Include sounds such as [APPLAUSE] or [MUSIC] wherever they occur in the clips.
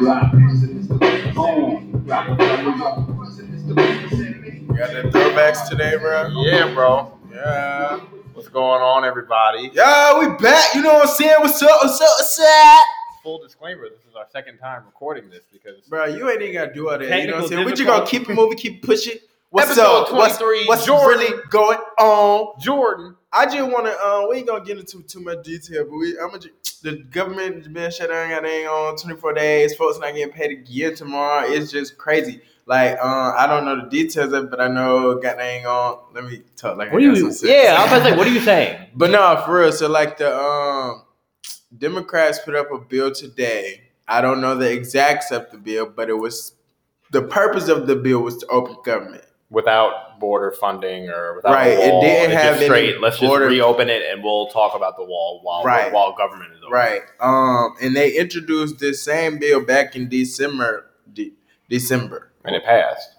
got the throwbacks today, bro. Yeah, bro. Yeah. What's going on, everybody? Yeah, we back. You know what I'm saying? What's up? What's up? What's up? Full disclaimer: This is our second time recording this because Bro, you ain't even gotta do all that. You know what I'm saying? We just gonna keep it moving, keep pushing. What's Episode up? What's, 23, what's Jordan. really going on? Jordan. I just wanna uh we ain't gonna get into too much detail, but we I'm gonna the government has been shut down, got thing on 24 days, folks not getting paid again tomorrow. It's just crazy. Like uh, I don't know the details of it, but I know got thing on. Let me talk like I What are got you? Yeah, I was about to say, what are you saying? [LAUGHS] But no, for real. So like the um Democrats put up a bill today. I don't know the exacts of the bill, but it was the purpose of the bill was to open government. Without border funding or without Right, a it didn't have just any straight. Let's border- just reopen it and we'll talk about the wall while Right. while government is open. Right. Um and they introduced this same bill back in December de- December. And it passed.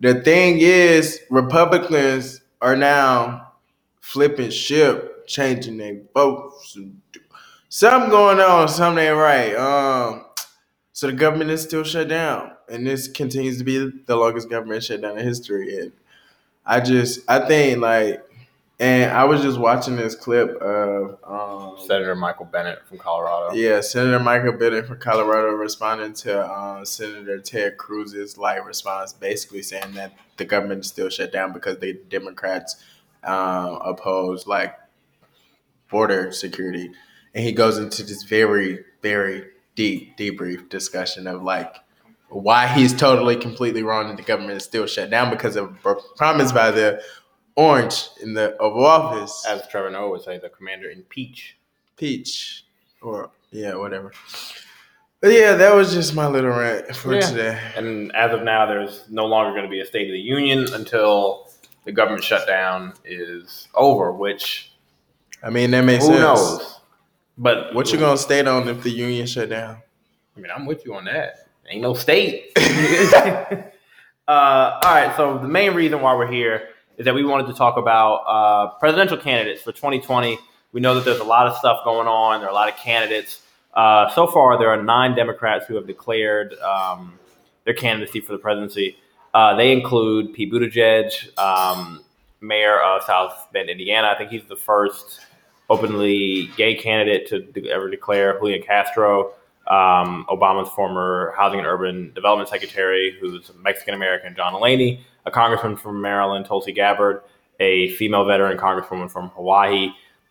The thing is Republicans are now flipping ship, changing their votes. Something going on, something ain't right. Um so the government is still shut down. And this continues to be the longest government shutdown in history. And I just I think like and I was just watching this clip of um Senator Michael Bennet from Colorado. yeah, Senator Michael Bennet from Colorado responding to uh, Senator Ted Cruz's like response, basically saying that the government is still shut down because the Democrats um, oppose like border security, and he goes into this very, very deep debrief discussion of like why he's totally completely wrong that the government is still shut down because of a promise by the Orange in the Oval Office. As Trevor Noah would say, the commander in peach. Peach or yeah, whatever. But yeah, that was just my little rant for Yeah. today. And as of now, there's no longer going to be a State of the Union until the government shutdown is over, which I mean, that makes who sense. knows? But What you gonna state on if the union shut down? I mean, I'm with you on that. Ain't no state. [LAUGHS] uh, all right. So the main reason why we're here is that we wanted to talk about uh, presidential candidates for 2020. We know that there's a lot of stuff going on. There are a lot of candidates. Uh, so far, there are nine Democrats who have declared um, their candidacy for the presidency. Uh, they include Pete Buttigieg, um, mayor of South Bend, Indiana. I think he's the first openly gay candidate to de- ever declare. Julian Castro, um, Obama's former housing and urban development secretary, who's Mexican American, John Delaney, a congressman from Maryland, Tulsi Gabbard, a female veteran congresswoman from Hawaii,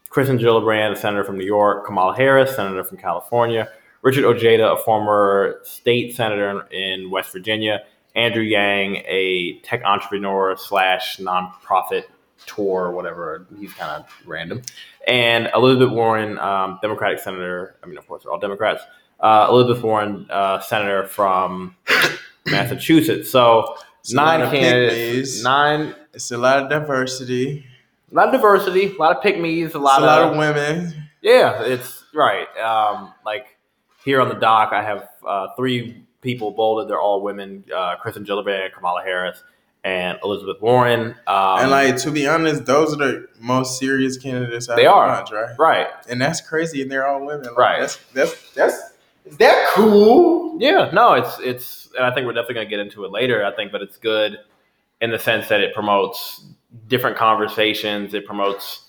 Kristen Gillibrand, a senator from New York, Kamala Harris, senator from California, Richard Ojeda, a former state senator in, in West Virginia, Andrew Yang, a tech entrepreneur slash nonprofit tour, whatever. He's kind of random. And Elizabeth Warren, um, Democratic senator. I mean, of course, they're all Democrats. Uh, Elizabeth Warren, uh, senator from [COUGHS] Massachusetts. So It's nine candidates, nine. It's a lot of diversity. A lot of diversity, a lot of pick me's, a lot, a lot of, of women. yeah, it's right. Um, like here on the dock, I have uh, three people bolded. They're all women: uh, Kristen Gillibrand, Kamala Harris, and Elizabeth Warren. Um, and like to be honest, those are the most serious candidates out They are. bunch, right? right, And that's crazy, and they're all women. Like, Right. That's that's that's is that cool? yeah, no, it's it's, and I think we're definitely gonna get into it later. I think, but it's good in the sense that it promotes different conversations. It promotes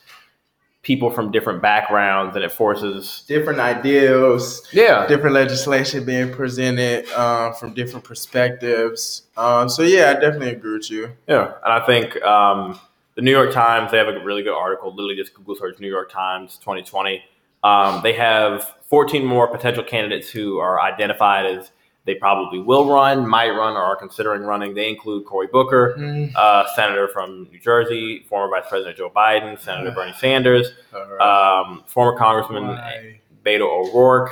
people from different backgrounds, and it forces Different ideals. yeah, different legislation being presented uh, from different perspectives. Um, so yeah, I definitely agree with you. Yeah, and I think um, the New York Times they have a really good article. Literally, just Google search New York Times 2020. Um, they have 14 more potential candidates who are identified as they probably will run, might run, or are considering running. They include Cory Booker, uh, senator from New Jersey, former Vice President Joe Biden, Senator Bernie Sanders, right. um, former Congressman Why? Beto O'Rourke,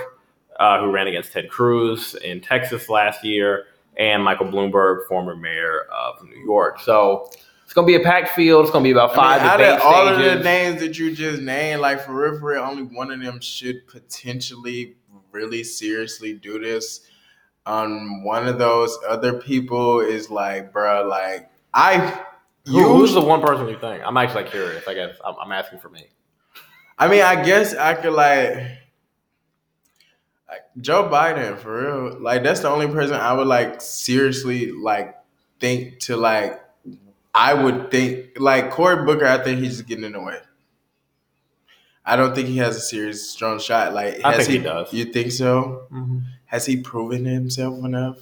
uh, who ran against Ted Cruz in Texas last year, and Michael Bloomberg, former mayor of New York. So it's going to be a packed field. It's going to be about I five mean, out of all of the names that you just named, like for real, for real, only one of them should potentially really seriously do this. Um, one of those other people is like, bruh, like I Who, who's the one person you think? I'm actually curious. I guess I'm, I'm asking for me. I mean, I guess I could like. Joe Biden, for real. Like that's the only person I would like seriously like think to like. I would think like Cory Booker. I think he's just getting in the way. I don't think he has a serious strong shot. Like I has think he does. You think so? Mm-hmm. Has he proven himself enough?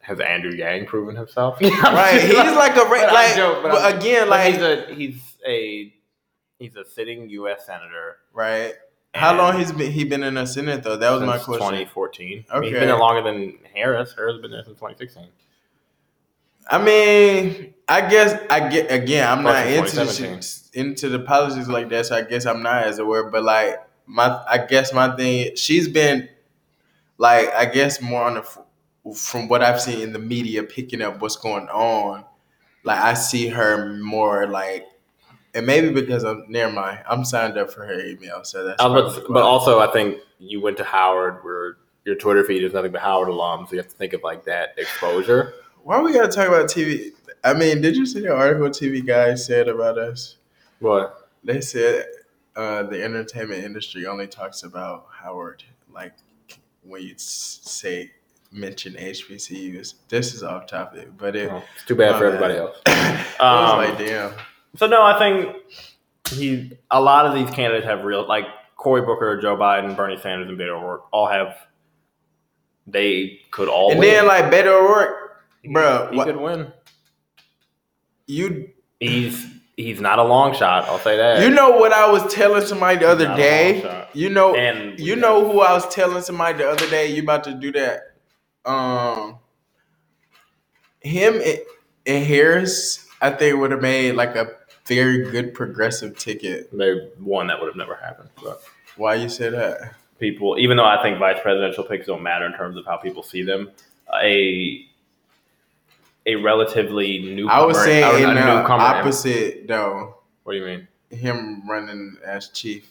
Has Andrew Yang proven himself? [LAUGHS] right. He's like a ra- like. joking, but but again, like he's a he's a he's a sitting U.S. senator. right. How long he's been he been in the Senate though? That was my question. 2014. I mean, he's Okay. been there longer than Harris. Harris has been there since 2016. I mean, I guess I get again. I'm not into the 2017. into the politics like that, so I guess I'm not as aware. But like my, I guess my thing, she's been like I guess more on the from what I've seen in the media, picking up what's going on. Like I see her more like, and maybe because I'm near my, I'm signed up for her email, so that's. I was about probably to- but also, I think you went to Howard, where your Twitter feed is nothing but Howard alums. So you have to think of like that exposure. Why we gotta talk about TV? I mean, did you see the article TV guys said about us? What? They said uh, the entertainment industry only talks about Howard, like when you say mention HBCUs. This is off topic, but it, Well, it's too bad My for bad. everybody else. [COUGHS] Um, like damn. So no, I think he. A lot of these candidates have real like Cory Booker, Joe Biden, Bernie Sanders, and Beto O'Rourke all have. They could all And win. then like Beto O'Rourke, bro, he what could win. you He's he's not a long shot. I'll say that. you know what I was telling somebody the other Not a long day. shot. You know, and you know who I was telling somebody the other day. You about to do that? Um, him and, and Harris, I think would have made like a very good progressive ticket. they one that would have never happened. But Why you say that? people, even though I think vice presidential picks don't matter in terms of how people see them, a a relatively new. I would say a, in a the opposite though. What do you mean? Him running as chief,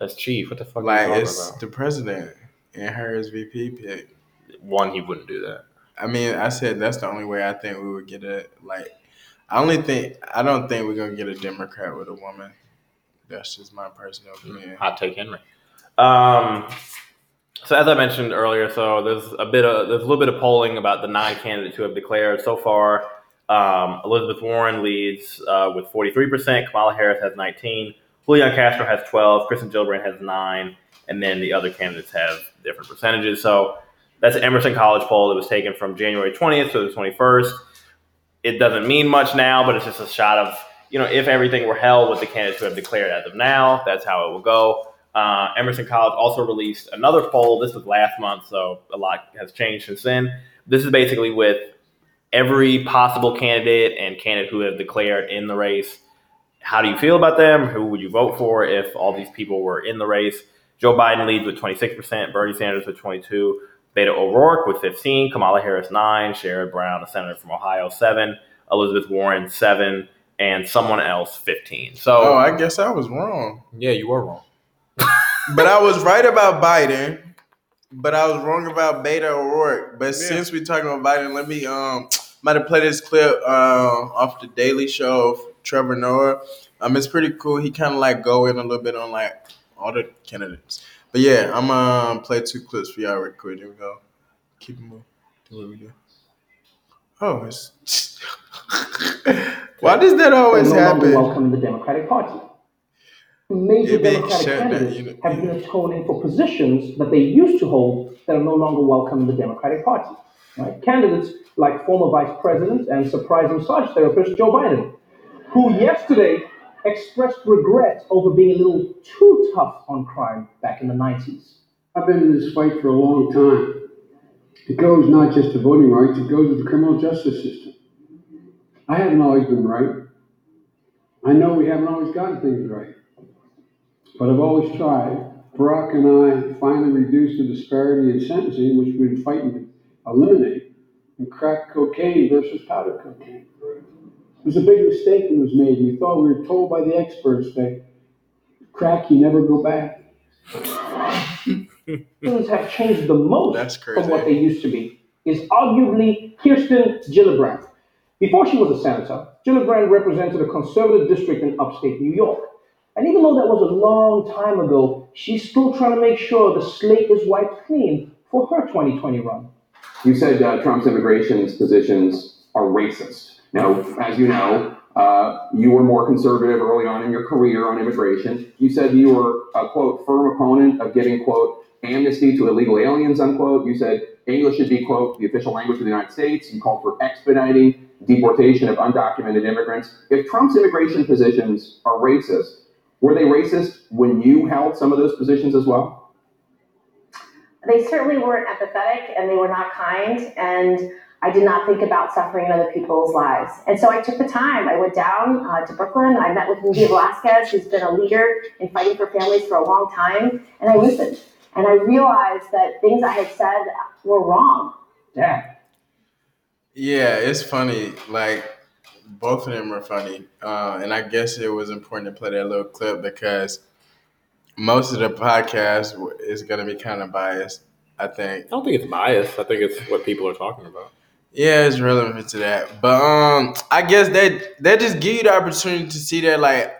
As chief, what the fuck? like it's about? the president and her as VP pick. One, he wouldn't do that. I mean, I said that's the only way I think we would get it. Like, I only think I don't think we're gonna get a Democrat with a woman. That's just my personal opinion. Hot take, Henry. Um, so as I mentioned earlier, so there's a bit of there's a little bit of polling about the nine candidates who have declared so far. Um, Elizabeth Warren leads uh, with 43%. Kamala Harris has 19. Julian Castro has 12. Kristen Gillibrand has nine, and then the other candidates have different percentages. So that's an Emerson College poll that was taken from January 20th to the 21st. It doesn't mean much now, but it's just a shot of you know if everything were held with the candidates who have declared as of now, that's how it will go. Uh, Emerson College also released another poll. This was last month, so a lot has changed since then. This is basically with every possible candidate and candidate who have declared in the race. How do you feel about them? Who would you vote for if all these people were in the race? Joe Biden leads with 26%, Bernie Sanders with 22, Beto O'Rourke with 15, Kamala Harris 9, Sherrod Brown, a senator from Ohio 7, Elizabeth Warren 7, and someone else 15. So Oh, I guess I was wrong, yeah, you were wrong. But I was right about Biden. But I was wrong about Beto O'Rourke. But since we're talking about Biden, let me um, I'm about to this clip uh, off the Daily Show of Trevor Noah. Um, it's pretty cool. He kind of like go in a little bit on like all the candidates. But yeah, I'm um play two clips for y'all real quick. Here we go. Keep it moving. Do what we do. Oh, it's [LAUGHS] why does that always no happen? welcome to the Democratic Party. Major Democratic shut down, candidates you know- have been atoning for positions that they used to hold that are no longer welcome in the Democratic Party. Right? Candidates like former Vice President and surprise massage therapist Joe Biden, who yesterday expressed regret over being a little too tough on crime back in the 90s. I've been in this fight for a long time. It goes not just to voting rights, it goes to the criminal justice system. I haven't always been right. I know we haven't always gotten things right. But I've always tried. Barack and I finally reduced the disparity in sentencing, which we've been fighting to eliminate, in crack cocaine versus powder cocaine. It was a big mistake that was made. We thought we were told by the experts that crack, you never go back. things have changed the most That's from what they used to be is arguably Kirsten Gillibrand. Before she was a senator, Gillibrand represented a conservative district in upstate New York. And even though that was a long time ago, she's still trying to make sure the slate is wiped clean for her 2020 run. You said uh, Trump's immigration positions are racist. Now, as you know, uh, you were more conservative early on in your career on immigration. You said you were a quote firm opponent of giving quote amnesty to illegal aliens unquote. You said English should be quote the official language of the United States. You called for expediting deportation of undocumented immigrants. If Trump's immigration positions are racist, were they racist when you held some of those positions as well? They certainly weren't empathetic and they were not kind. And I did not think about suffering in other people's lives. And so I took the time. I went down uh, to Brooklyn. I met with Nydia Velázquez, who's been a leader in fighting for families for a long time. And I listened. And I realized that things I had said were wrong. Damn. Yeah, it's funny. Like both of them are funny, uh, and I guess it was important to play that little clip because most of the podcast is going to be kind of biased. I think. I don't think it's biased. I think it's what people are talking about. Yeah, it's relevant to that, but um, I guess that that just give you the opportunity to see that like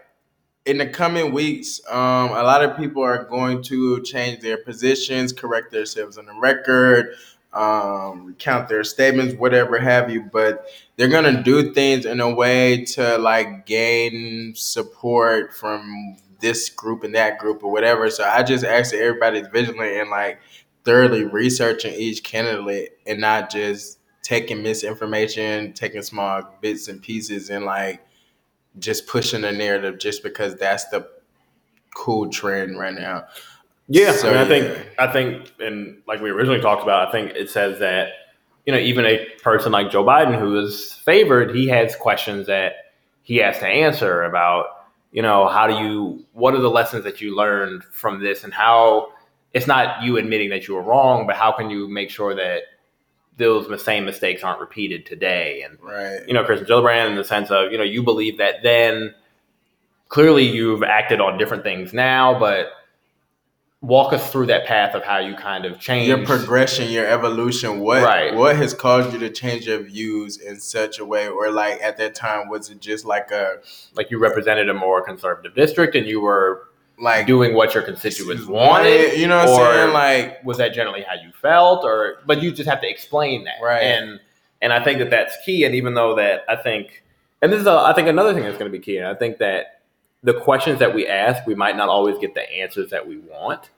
in the coming weeks, um, a lot of people are going to change their positions, correct themselves on the record, um, recount their statements, whatever have you. But they're gonna do things in a way to like gain support from this group and that group or whatever. So I just ask that everybody's vigilant and like thoroughly researching each candidate and not just taking misinformation, taking small bits and pieces and like just pushing a narrative just because that's the cool trend right now. Yeah, So, I, mean, I think I think, and like we originally talked about, I think it says that you know even a person like Joe Biden who is favored, he has questions that he has to answer about. You know, how do you? What are the lessons that you learned from this, and how? It's not you admitting that you were wrong, but how can you make sure that those same mistakes aren't repeated today? And Right. you know, Kristen Gillibrand in the sense of, you know, you believe that then clearly you've acted on different things now, but walk us through that path of how you kind of change Your progression, your evolution, what Right. what has caused you to change your views in such a way, or like at that time, was it just like a like you represented a more conservative district and you were like doing what your constituents wanted. You know what I'm saying? Like was that generally how you felt or but you just have to explain that. Right. And and I think that that's key and even though that I think and this is a, I think another thing that's going to be key and I think that the questions that we ask we might not always get the answers that we want.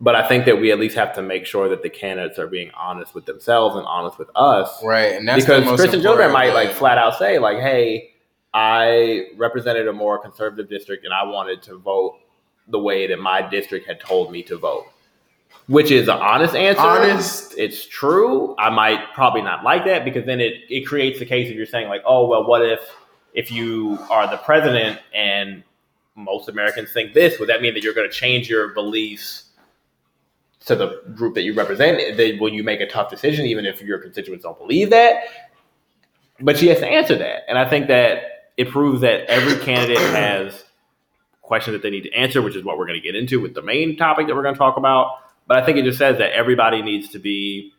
But I think that we at least have to make sure that the candidates are being honest with themselves and honest with us right, and that's because Christian Gillibrand might like flat out say like, "Hey, I represented a more conservative district and I wanted to vote the way that my district had told me to vote," which is an honest answer. honest. It's true. I might probably not like that because then it it creates the case of you're saying like, "Oh well, what if if you are the president and most Americans think this? Would that mean that you're going to change your beliefs?" To the group that you represent, then will you make a tough decision even if your constituents don't believe that? but she has to answer that. And I think that it proves that every candidate has questions that they need to answer, which is what we're going to get into with the main topic that we're going to talk about. But I think it just says that everybody needs to be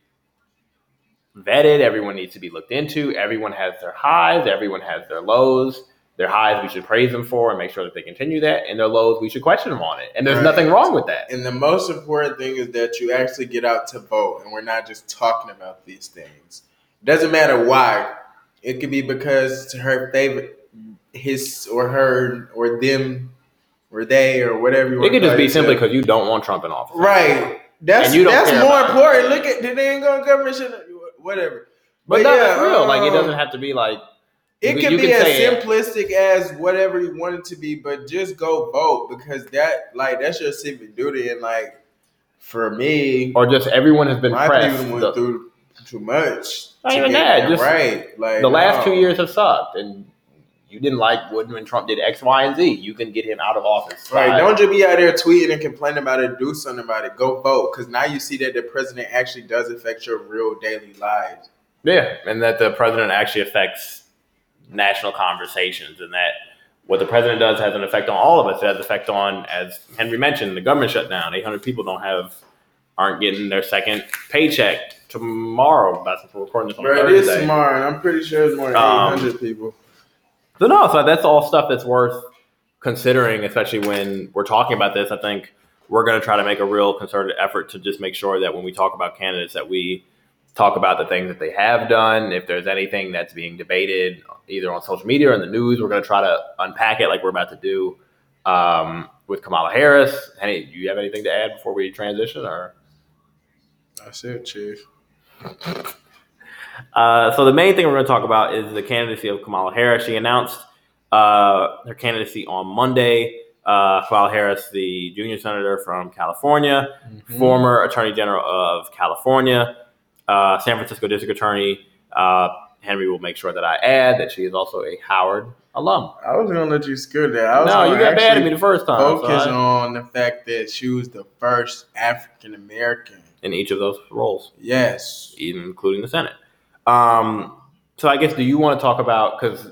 vetted, everyone needs to be looked into, everyone has their highs, everyone has their lows. Their highs we should praise them for and make sure that they continue that, and their lows we should question them on it. And there's Right. nothing wrong with that. And the most important thing is that you actually get out to vote, and we're not just talking about these things. It Doesn't matter why. It could be because her favorite, his or her or them or they or whatever you want. It could just be simply because you don't want Trump in office. right. That's And you don't that's more important. Look at the dang government. Whatever. But, no, that's yeah, real. Like it um, doesn't have to be like It can be can as say it. simplistic as whatever you want it to be, but just go vote because that like that's your civic duty. And like for me, or just everyone has been my pressed. people The- through too much. Not to even that, just right. Like the last no. two years have sucked, and you didn't like when, when Trump did X, Y, and Z. You can get him out of office. Right, don't just be out there tweeting and complaining about it. Do something about it. Go vote, because now you see that the president actually does affect your real daily lives. Yeah, and that the president actually affects national conversations, and that what the president does has an effect on all of us. It has an effect on, as Henry mentioned, the government shutdown. Eight hundred people don't have, aren't getting their second paycheck tomorrow. That's we're recording this on Bro, it is tomorrow, and I'm pretty sure it's more than Um, 800 people. So no, so that's all stuff that's worth considering, especially when we're talking about this, I think we're going to try to make a real concerted effort to just make sure that when we talk about candidates, that we talk about the things that they have done. If there's anything that's being debated either on social media or in the news, we're going to try to unpack it like we're about to do um, with Kamala Harris. Hey, do you have anything to add before we transition, or? That's it, Chief. Uh, so the main thing we're going to talk about is the candidacy of Kamala Harris. She announced uh, her candidacy on Monday. Uh, Kamala Harris, the junior senator from California, Mm-hmm. former attorney general of California, uh, San Francisco district attorney. Uh, Henry will make sure that I add that she is also a Howard alum. I was gonna let you skip that. I was No, you got mad at me the first time. so Focus I- on the fact that she was the first African American. in each of those roles. Yes. even including the Senate. Um, so I guess do you want to talk about because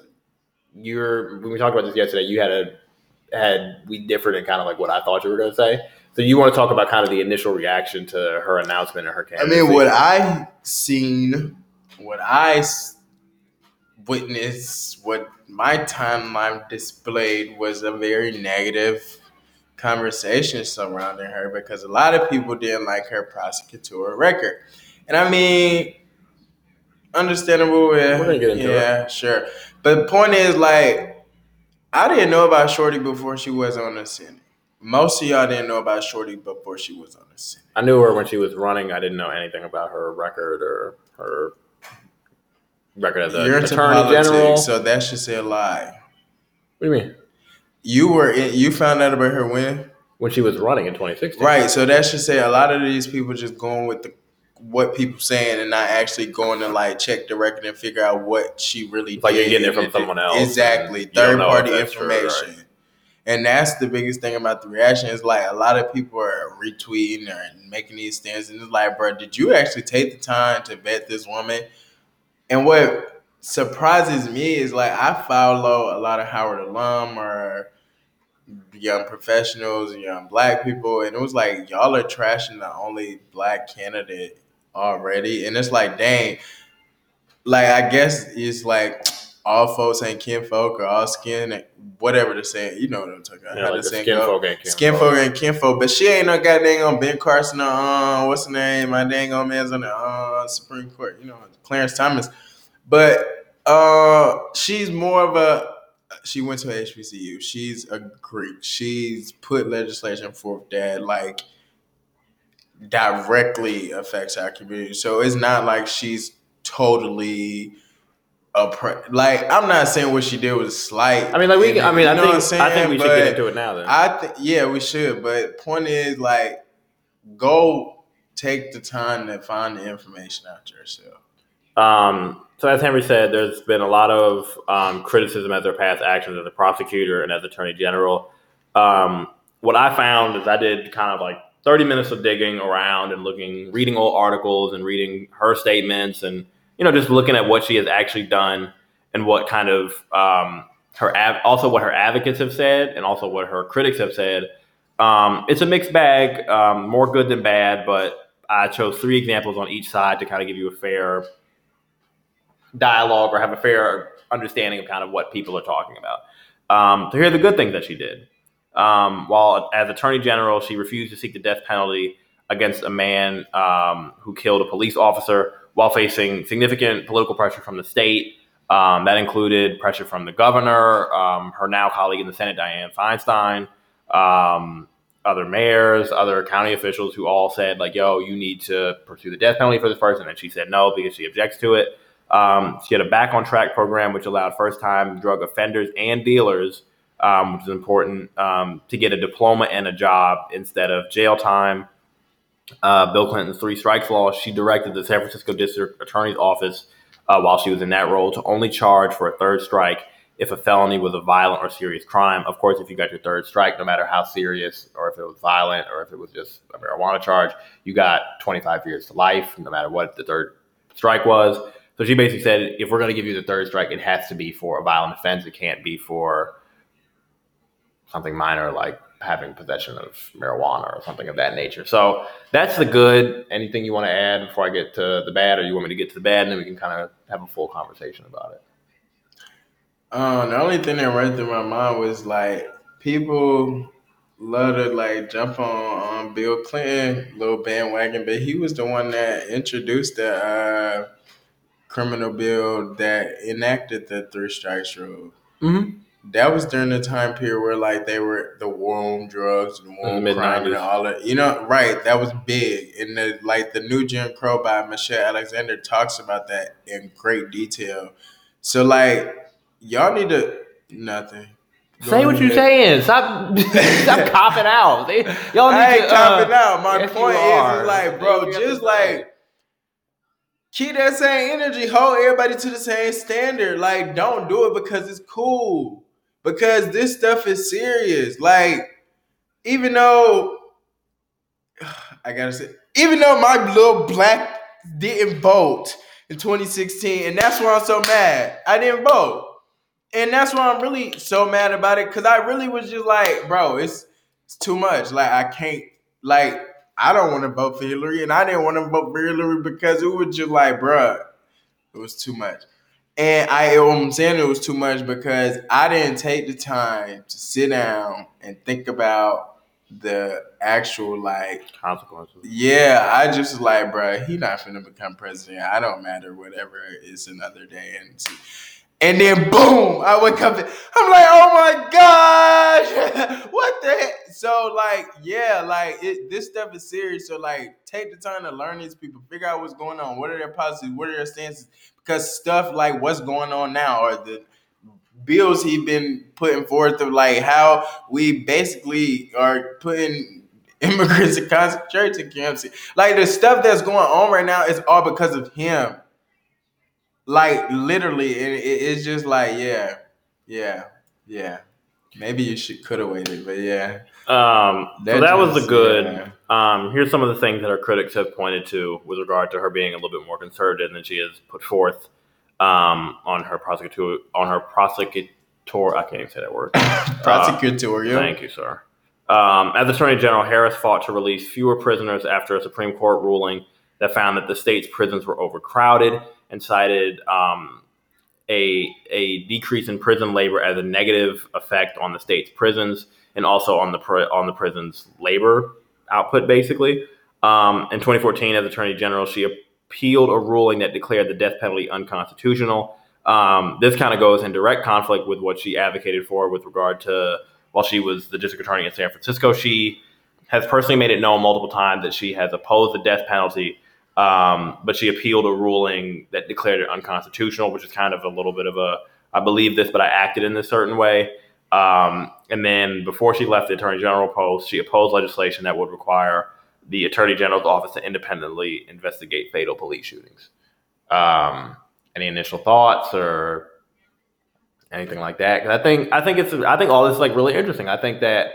you're when we talked about this yesterday, you had a had we differed in kind of like what I thought you were going to say. So you want to talk about kind of the initial reaction to her announcement and her case I mean, what I seen, what I witnessed, what my timeline displayed was a very negative conversation surrounding her because a lot of people didn't like her prosecutorial record, and I mean, understandable. We're gonna get into yeah, sure. But the point is, like, I didn't know about Shorty before she was on the Senate. Most of y'all didn't know about Shorty before she was on the Senate. I knew her when she was running. I didn't know anything about her record or her record as You're into attorney politics, general. so that should say a lie. what do you mean? You were in, you found out about her when? When she was running in 2016, Right. So that should say a lot of these people just going with the what people saying and not actually going to like check the record and figure out what she really like you're getting it from someone else, Exactly. and you don't Third party true, information. right. And that's the biggest thing about the reaction is like a lot of people are retweeting or making these stands and it's like, bro, did you actually take the time to vet this woman? And what surprises me is like I follow a lot of Howard alum or young professionals and young black people, and it was like y'all are trashing the only black candidate already, and it's like, dang, like I guess it's like all folks ain't kinfolk or all skin, whatever the saying, you know what I'm talking about. Yeah, like the skin folk ain't kin Skin folk. folk ain't kinfolk, but she ain't no goddamn on Ben Carson or uh, what's the name? My dang old man's on the uh, Supreme Court, you know, Clarence Thomas. But uh, she's more of a. She went to HBCU. She's a Greek. She's put legislation forth that like directly affects our community. So it's not like she's totally oppre- like I'm not saying what she did was slight. I mean, like we. I mean, I think I'm I think we saying? should get into it now. Then I think yeah, we should. But point is, like, go take the time to find the information out yourself. Um, so as Henry said, there's been a lot of um, criticism as their past actions as a prosecutor and as attorney general. Um, what I found is I did kind of like 30 minutes of digging around and looking, reading old articles and reading her statements and you know just looking at what she has actually done and what kind of um, her av- also what her advocates have said and also what her critics have said. Um, it's a mixed bag, um, more good than bad, but I chose three examples on each side to kind of give you a fair dialogue or have a fair understanding of kind of what people are talking about. Um, to hear the good things that she did. Um, while as Attorney General, she refused to seek the death penalty against a man um, who killed a police officer while facing significant political pressure from the state. Um, that included pressure from the governor, um, her now colleague in the Senate, Dianne Feinstein, um, other mayors, other county officials who all said, like, yo, you need to pursue the death penalty for this person. And she said no because she objects to it. Um, she had a back on track program which allowed first time drug offenders and dealers, um, which is important, um, to get a diploma and a job instead of jail time. Uh, Bill Clinton's three strikes law, she directed the San Francisco District Attorney's Office uh, while she was in that role to only charge for a third strike if a felony was a violent or serious crime. Of course, if you got your third strike, no matter how serious or if it was violent or if it was just a marijuana charge, you got 25 years to life, no matter what the third strike was. So she basically said, if we're going to give you the third strike, it has to be for a violent offense. It can't be for something minor like having possession of marijuana or something of that nature. So that's the good. Anything you want to add before I get to the bad, or you want me to get to the bad, and then we can kind of have a full conversation about it. Um, the only thing that ran through my mind was like people love to like jump on on Bill Clinton little bandwagon, but he was the one that introduced the uh, criminal bill that enacted the three strikes rule. Mhm. That was during the time period where like they were the war on drugs and war on crime and all that. You know, right? That was big. And the like the new Jim Crow by Michelle Alexander talks about that in great detail. So like y'all need to nothing. Say what you're saying. Stop, [LAUGHS] stop [LAUGHS] copping out. They, y'all need I ain't to, uh, copping out. My yes, point is, is like, bro, what you have just like keep that same energy, hold everybody to the same standard. Like, don't do it because it's cool. Because this stuff is serious. Like, even though [SIGHS] I gotta say, even though my little black didn't vote in 2016, and that's why I'm so mad. I didn't vote. And that's why I'm really so mad about it. Cause I really was just like, bro, it's it's too much. Like I can't like I don't want to vote for Hillary, and I didn't want to vote for Hillary because it was just like, bruh, it was too much. And I I'm saying it was too much because I didn't take the time to sit down and think about the actual like consequences. yeah, I just was like, bro, he not finna become president. I don't matter, whatever. It's another day. And see. And then boom, I wake up. I'm like, oh my gosh, [LAUGHS] what the heck? So like, yeah, like it, this stuff is serious. So like, take the time to learn these people, figure out what's going on. What are their policies? What are their stances? Because stuff like what's going on now, or the bills he's been putting forth of like how we basically are putting [LAUGHS] immigrants in concentration camps. Like the stuff that's going on right now is all because of him. Like literally, and it, it's just like yeah, yeah, yeah. Maybe you should could have waited, but yeah. Um, so That that was just- the good. yeah. Um, here's some of the things that our critics have pointed to with regard to her being a little bit more conservative than she has put forth um, on her prosecutor on her prosecutor. I can't even say that word. Prosecutor, [COUGHS] Prosecutorial. Thank you, sir. Um, as Attorney General, Harris fought to release fewer prisoners after a Supreme Court ruling that found that the state's prisons were overcrowded and cited um, a, a decrease in prison labor as a negative effect on the state's prisons and also on the on the prison's labor output, basically. Um, in 2014, as Attorney General, she appealed a ruling that declared the death penalty unconstitutional. Um, this kind of goes in direct conflict with what she advocated for with regard to while she was the district attorney in San Francisco. She has personally made it known multiple times that she has opposed the death penalty, um, but she appealed a ruling that declared it unconstitutional, which is kind of a little bit of a I believe this, but I acted in this certain way. Um, and then before she left the attorney general post, she opposed legislation that would require the attorney general's office to independently investigate fatal police shootings. Um, any initial thoughts or anything like that? 'Cause I think I think it's I think all this is like really interesting. I think that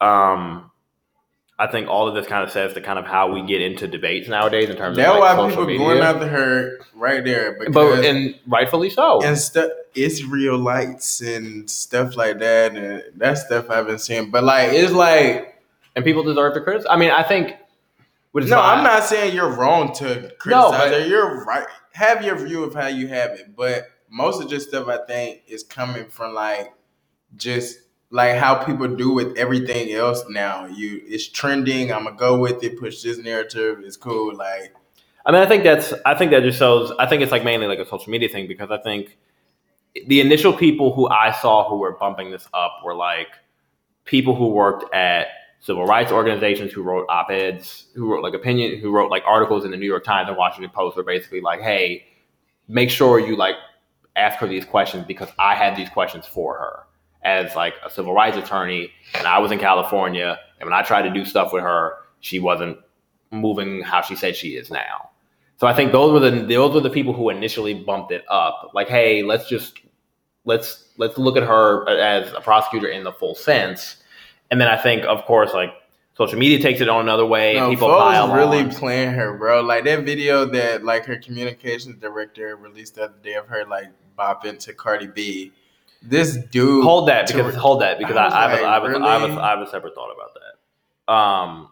um, I think all of this kind of says to kind of how we get into debates nowadays in terms That's of like, why people media. going after her right there. But and rightfully so. and stuff Israel lights and stuff like that and that stuff I've been seeing. But like it's like and people deserve to criticize. I mean, I think. No. I'm not saying you're wrong to No, criticize but- her. You're right. Have your view of how you have it, but most of this stuff I think is coming from like just like how people do with everything else now. You it's trending. I'm gonna go with it. Push this narrative. It's cool. Like I mean, I think that's. I think that just shows. I think it's like mainly like a social media thing because I think the initial people who I saw who were bumping this up were like people who worked at civil rights organizations, who wrote op eds, who wrote like opinion, who wrote like articles in the New York Times and Washington Post, were basically like, "Hey, make sure you like ask her these questions because I had these questions for her." As like a civil rights attorney, and I was in California, and when I tried to do stuff with her, she wasn't moving how she said she is now. So I think those were the those were the people who initially bumped it up. Like, hey, let's just let's let's look at her as a prosecutor in the full sense. And then I think, of course, like social media takes it on another way, no, and people pile really on. playing her, bro. Like that video that like her communications director released the other day of her like bopping to Cardi B. This dude hold that to- because hold that because I I, have a, like, I, have a, I, have a, really? I have a separate thought about that. Um,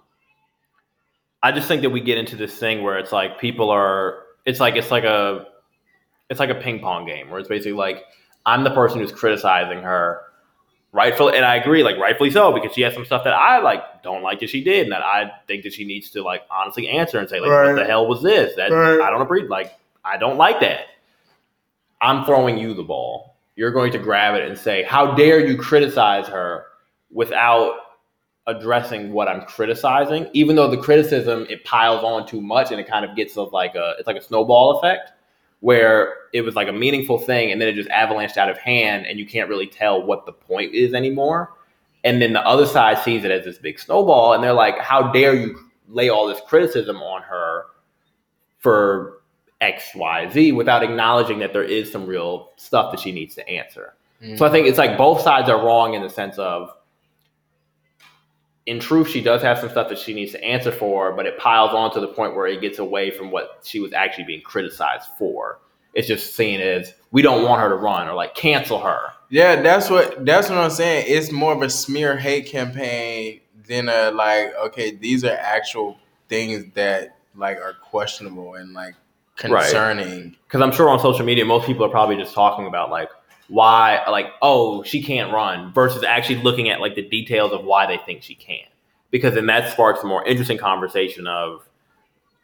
I just think that we get into this thing where it's like people are. It's like it's like a it's like a ping pong game where it's basically like I'm the person who's criticizing her rightfully, and I agree, like rightfully so, because she has some stuff that I like don't like that she did, and that I think that she needs to like honestly answer and say like, Right. what the hell was this? That Right. I don't agree. Like, I don't like that. I'm throwing you the ball. You're going to grab it and say, how dare you criticize her without addressing what I'm criticizing, even though the criticism it piles on too much and it kind of gets of like a it's like a snowball effect where it was like a meaningful thing and then it just avalanched out of hand and you can't really tell what the point is anymore. And then the other side sees it as this big snowball and they're like, How dare you lay all this criticism on her for X, Y, Z without acknowledging that there is some real stuff that she needs to answer. So I mm-hmm. think it's like both sides are wrong in the sense of in truth, she does have some stuff that she needs to answer for, but it piles on to the point where it gets away from what she was actually being criticized for. It's just seen as we don't want her to run or like cancel her. Yeah, that's what that's what I'm saying. It's more of a smear hate campaign than a like, okay, these are actual things that like are questionable and like. Concerning. Because I'm sure on social media, most people are probably just talking about like why, like, oh, she can't run versus actually looking at like the details of why they think she can. Because then that sparks a more interesting conversation of,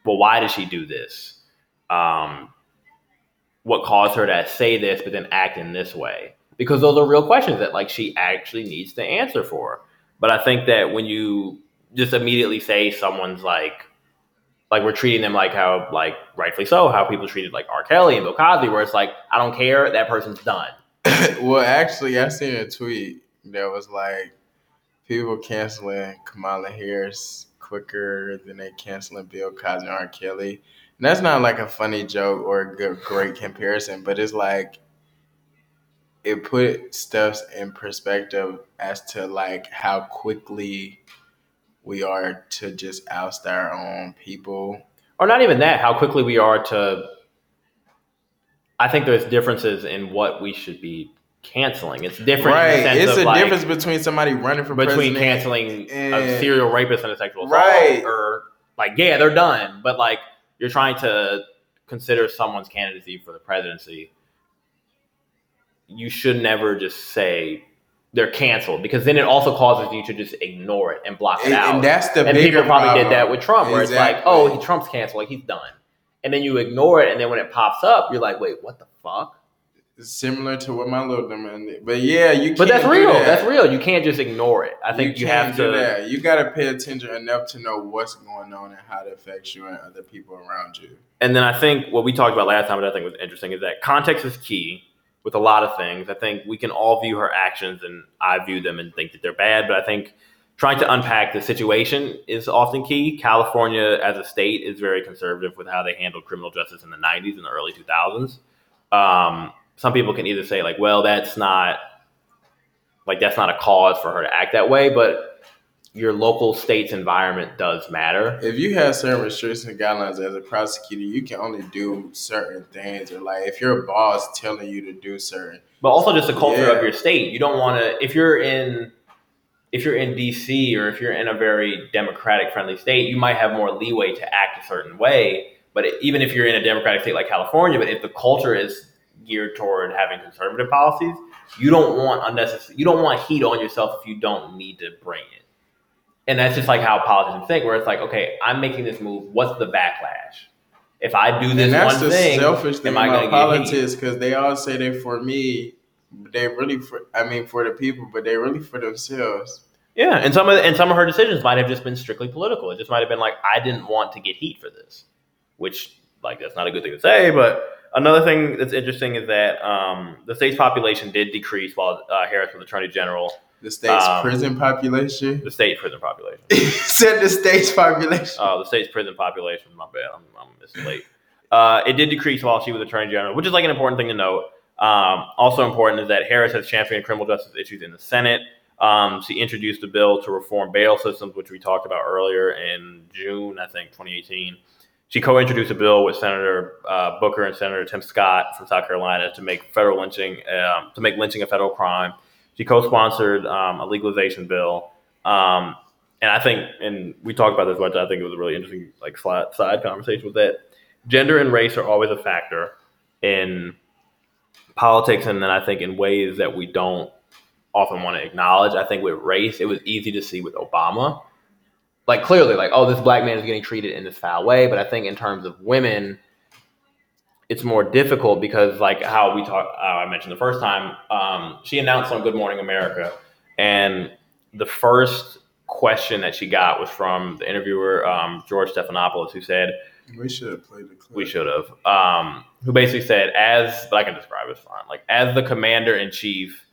well, why did she do this? Um, what caused her to say this but then act in this way? Because those are real questions that like she actually needs to answer for. But I think that when you just immediately say someone's like like we're treating them like how like rightfully so how people treated like R. Kelly and Bill Cosby, where it's like I don't care, that person's done. [COUGHS] well, actually, I seen a tweet that was like people canceling Kamala Harris quicker than they canceling Bill Cosby and R. Kelly. And that's not like a funny joke or a good, great comparison, but it's like it put stuff in perspective as to like how quickly we are to just oust our own people. Or not even that, how quickly we are to. I think there's differences in what we should be canceling. It's different, in the right. It's a like, difference between somebody running for between canceling a serial rapist and a sexual assault, Right. or like yeah, they're done, but like you're trying to consider someone's candidacy for the presidency. You should never just say they're canceled because then it also causes you to just ignore it and block it And, out. and that's the and people probably problem. did that with Trump, where it's like, oh, he, Trump's canceled, like he's done, and then you ignore it, and then when it pops up, you're like, wait, what the fuck? similar to what my little man did. But yeah, you. But that's real. that. That's real. You can't just ignore it. I think you, can't have do to. that. You got to pay attention enough to know what's going on and how it affects you and other people around you. And then I think what we talked about last time, that I think was interesting, is that context is key with a lot of things. I think we can all view her actions, and I view them and think that they're bad. But I think trying to unpack the situation is often key. California, as a state, is very conservative with how they handled criminal justice in the '90s and the early 2000s. Um, some people can either say like, well, that's not like that's not a cause for her to act that way, but your local state's environment does matter. If you have certain restrictions and guidelines as a prosecutor, you can only do certain things. Or like if your boss telling you to do certain, but also just the culture Yeah. of your state. You don't want to if you're in if you're in DC or if you're in a very democratic friendly state, you might have more leeway to act a certain way. But even if you're in a democratic state like California, but if the culture is geared toward having conservative policies, you don't want unnecessary. You don't want heat on yourself if you don't need to bring it. And that's just like how politicians think, where it's like, okay, I'm making this move. What's the backlash? If I do this and that's one the thing, selfish thing am I about gonna get heat? politics because they all say they're for me, but they really for I mean for the people, but they really for themselves. Yeah, and some of and some of her decisions might have just been strictly political. It just might have been like, I didn't want to get heat for this, which like that's not a good thing to say. But another thing that's interesting is that um, the state's population did decrease while uh, Harris was Attorney General. The state's Um, prison population. The state prison population. [LAUGHS] Said the state's population. Uh, the state's prison population. My bad. I'm, I'm late. Uh, it did decrease while she was Attorney General, which is like an important thing to note. Um, also important is that Harris has championed criminal justice issues in the Senate. Um, she introduced a bill to reform bail systems, which we talked about earlier in June, I think, 2018. She co-introduced a bill with Senator uh, Booker and Senator Tim Scott from South Carolina to make federal lynching um, to make lynching a federal crime. She co-sponsored um, a legalization bill. Um, and I think, and we talked about this much. I think it was a really interesting, like side, conversation with that. Gender and race are always a factor in politics, and then I think in ways that we don't often want to acknowledge. I think with race, it was easy to see with Obama. Like clearly, like, oh, this black man is getting treated in this foul way. But I think in terms of women, it's more difficult because like how we talked, uh, I mentioned the first time, um, she announced on Good Morning America, and the first question that she got was from the interviewer um, George Stephanopoulos, who said, We should have played the clip. we should have. Um, who basically said, as but I can describe it fine. Like as the commander in chief,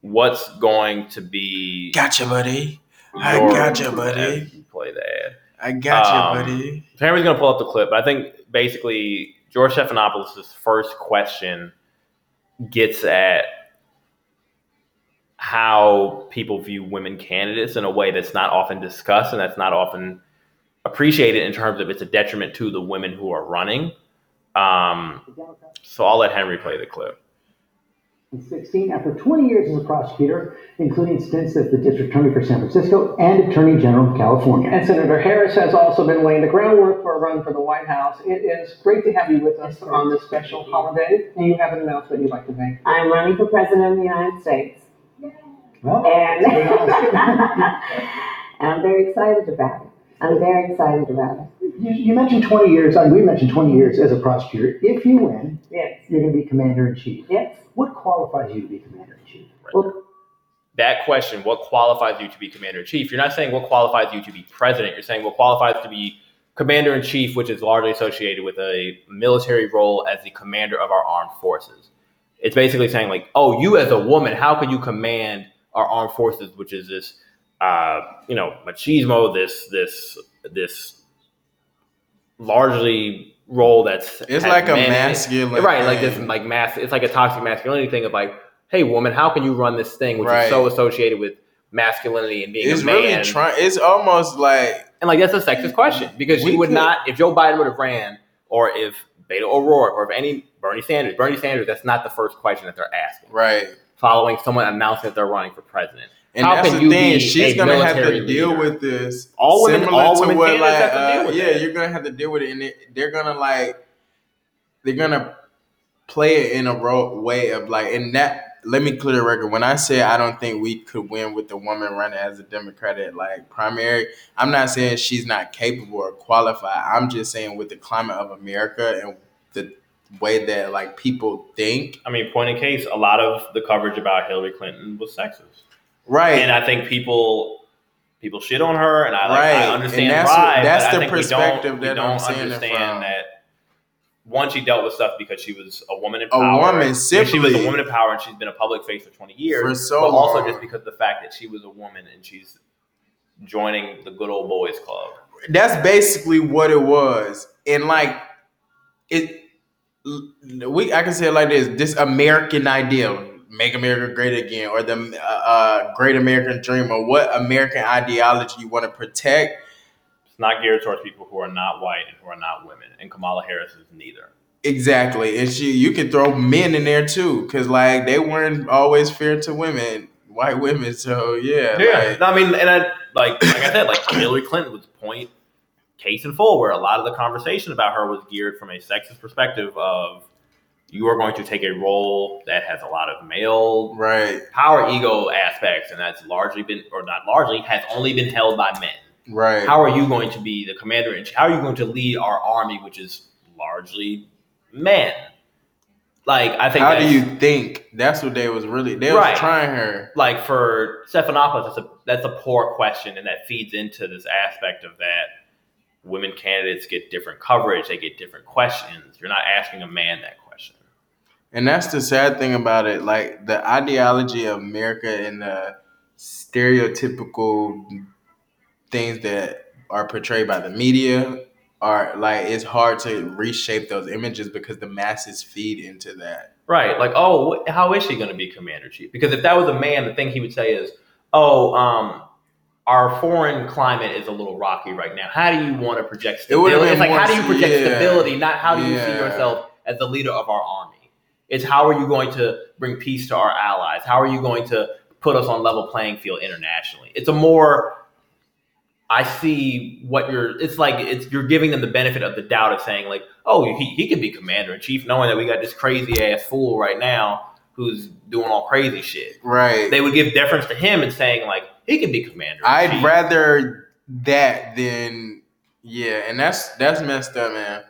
what's going to be? Gotcha, buddy. I gotcha, buddy. You play the ad. I gotcha, Um, buddy. Henry's gonna pull up the clip, but I think basically George Stephanopoulos' first question gets at how people view women candidates in a way that's not often discussed and that's not often appreciated in terms of it's a detriment to the women who are running. Um, so I'll let Henry play the clip. 2016 after 20 years as a prosecutor, including stints as the district attorney for San Francisco and attorney general of California. And Senator Harris has also been laying the groundwork for a run for the White House. It is great to have you with us on this special holiday. Do you have an announcement you'd like to make? I'm running for president of the United States. Well, And, [LAUGHS] and I'm very excited about it. I'm very excited about it. you, you mentioned 20 years, and we mentioned 20 years as a prosecutor. If you win, Yes, you're going to be commander in chief. yes. What qualifies you to be commander in chief? Well, That question, what qualifies you to be commander in chief? You're not saying what qualifies you to be president. You're saying what qualifies to be commander in chief, which is largely associated with a military role as the commander of our armed forces. It's basically saying like, oh, you as a woman, how can you command our armed forces, which is this, uh, you know, machismo, this this this largely role that's It's like a men in it. masculine. right like this like mass it's like a toxic masculinity thing of like hey woman how can you run this thing which Right. is so associated with masculinity and being It's a man really trying. It's almost like and like that's a sexist question because you would could- not if joe biden would have ran or if beto o'rourke or if any bernie sanders bernie sanders that's not the first question that they're asking right. following someone announcing that they're running for president And How that's can the thing. She's gonna have to military deal leader? with this. All women- similar all to women what, candidates like, have to deal uh, with yeah, that. you're gonna have to deal with it, and it, they're gonna like, they're gonna play it in a ro- way of like, and that. Let me clear the record. When I say I don't think we could win with the woman running as a Democratic like primary, I'm not saying she's not capable or qualified. I'm just saying with the climate of America and the way that like people think, i mean point in case a lot of the coverage about hillary clinton was sexist right? and I think people people shit on her, and I like, Right. I And understand that's why. that's the perspective we don't, that we I'm don't seeing understand that. One, she dealt with stuff because she was a woman in power. A woman, And She was a woman in power, and she's been a public face for twenty years. For so but also long. just because of the fact that she was a woman and she's joining the good old boys club. that's basically what it was and like it we i can say it like this this american ideal make america great again or the uh, uh, great american dream or what american ideology you want to protect It's not geared towards people who are not white and who are not women, and Kamala Harris is neither. exactly and she you can throw men in there too because like they weren't always fair to women white women so yeah like, No, I mean, and I like like I said, like Hillary Clinton was point case in full, where a lot of the conversation about her was geared from a sexist perspective of you are going to take a role that has a lot of male right power ego aspects, and that's largely been or not largely has only been held by men. right How are you going to be the commander in chief? How are you going to lead our army, which is largely men? Like I think how do you think that's what they was really they Right. was trying her like for Stephanopoulos, that's a that's a poor question, and that feeds into this aspect of that women candidates get different coverage, they get different questions. You're not asking a man that question. And that's the sad thing about it. Like the ideology of America and the stereotypical things that are portrayed by the media are like it's hard to reshape those images because the masses feed into that. Right? Like, oh, how is she going to be commander chief? Because if that was a man, the thing he would say is, oh, um, our foreign climate is a little rocky right now. How do you want to project stability? been It's like, how do you project yeah. stability? Not how do you see yourself as the leader of our army. It's how are you going to bring peace to our allies? How are you going to put us on level playing field internationally? It's a more I see what you're. It's like it's you're giving them the benefit of the doubt of saying like, oh, he, he could be commander in chief, knowing that we got this crazy ass fool right now who's doing all crazy shit. Right. They would give deference to him and saying like he can be commander. I'd rather that than yeah, and that's that's messed up, man.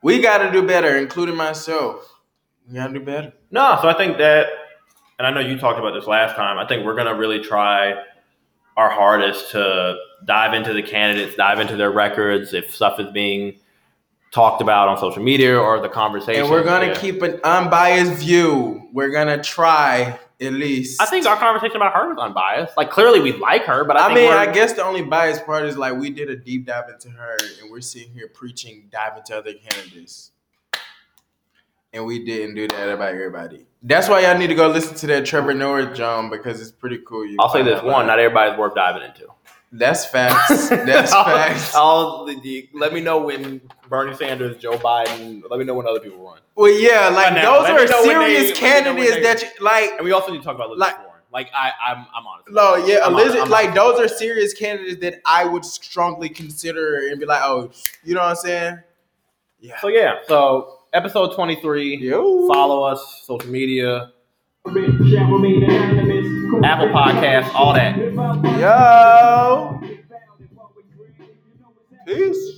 We got to do better, including myself. We got to do better. No, so I think that, and I know you talked about this last time. I think we're gonna really try our hardest to dive into the candidates, dive into their records, if stuff is being talked about on social media or the conversation. And we're gonna Yeah. keep an unbiased view. We're gonna try at least. I think our conversation about her was unbiased. Like clearly we like her, but I, I, think mean, I guess the only biased part is like we did a deep dive into her, and we're sitting here preaching dive into other candidates, and we didn't do that about everybody. That's why y'all need to go listen to that Trevor Noah John because it's pretty cool. You I'll say this one: not everybody's worth diving into. That's facts. [LAUGHS] That's [LAUGHS] I'll- facts. I'll- let me know when Bernie Sanders, Joe Biden. Let me know when other people run. Well, yeah, like those let are they- serious let me know when candidates they- that you like. And we also need to talk about Elizabeth Like- Warren. Like I, I'm, I'm honest. No, yeah, I'm Elizabeth, honest- like honest. those are serious candidates that I would strongly consider and be like, oh, you know what I'm saying? Yeah. So yeah, so episode 23. Yo. Follow us, social media, Apple Podcasts, all that. Yo. Peace.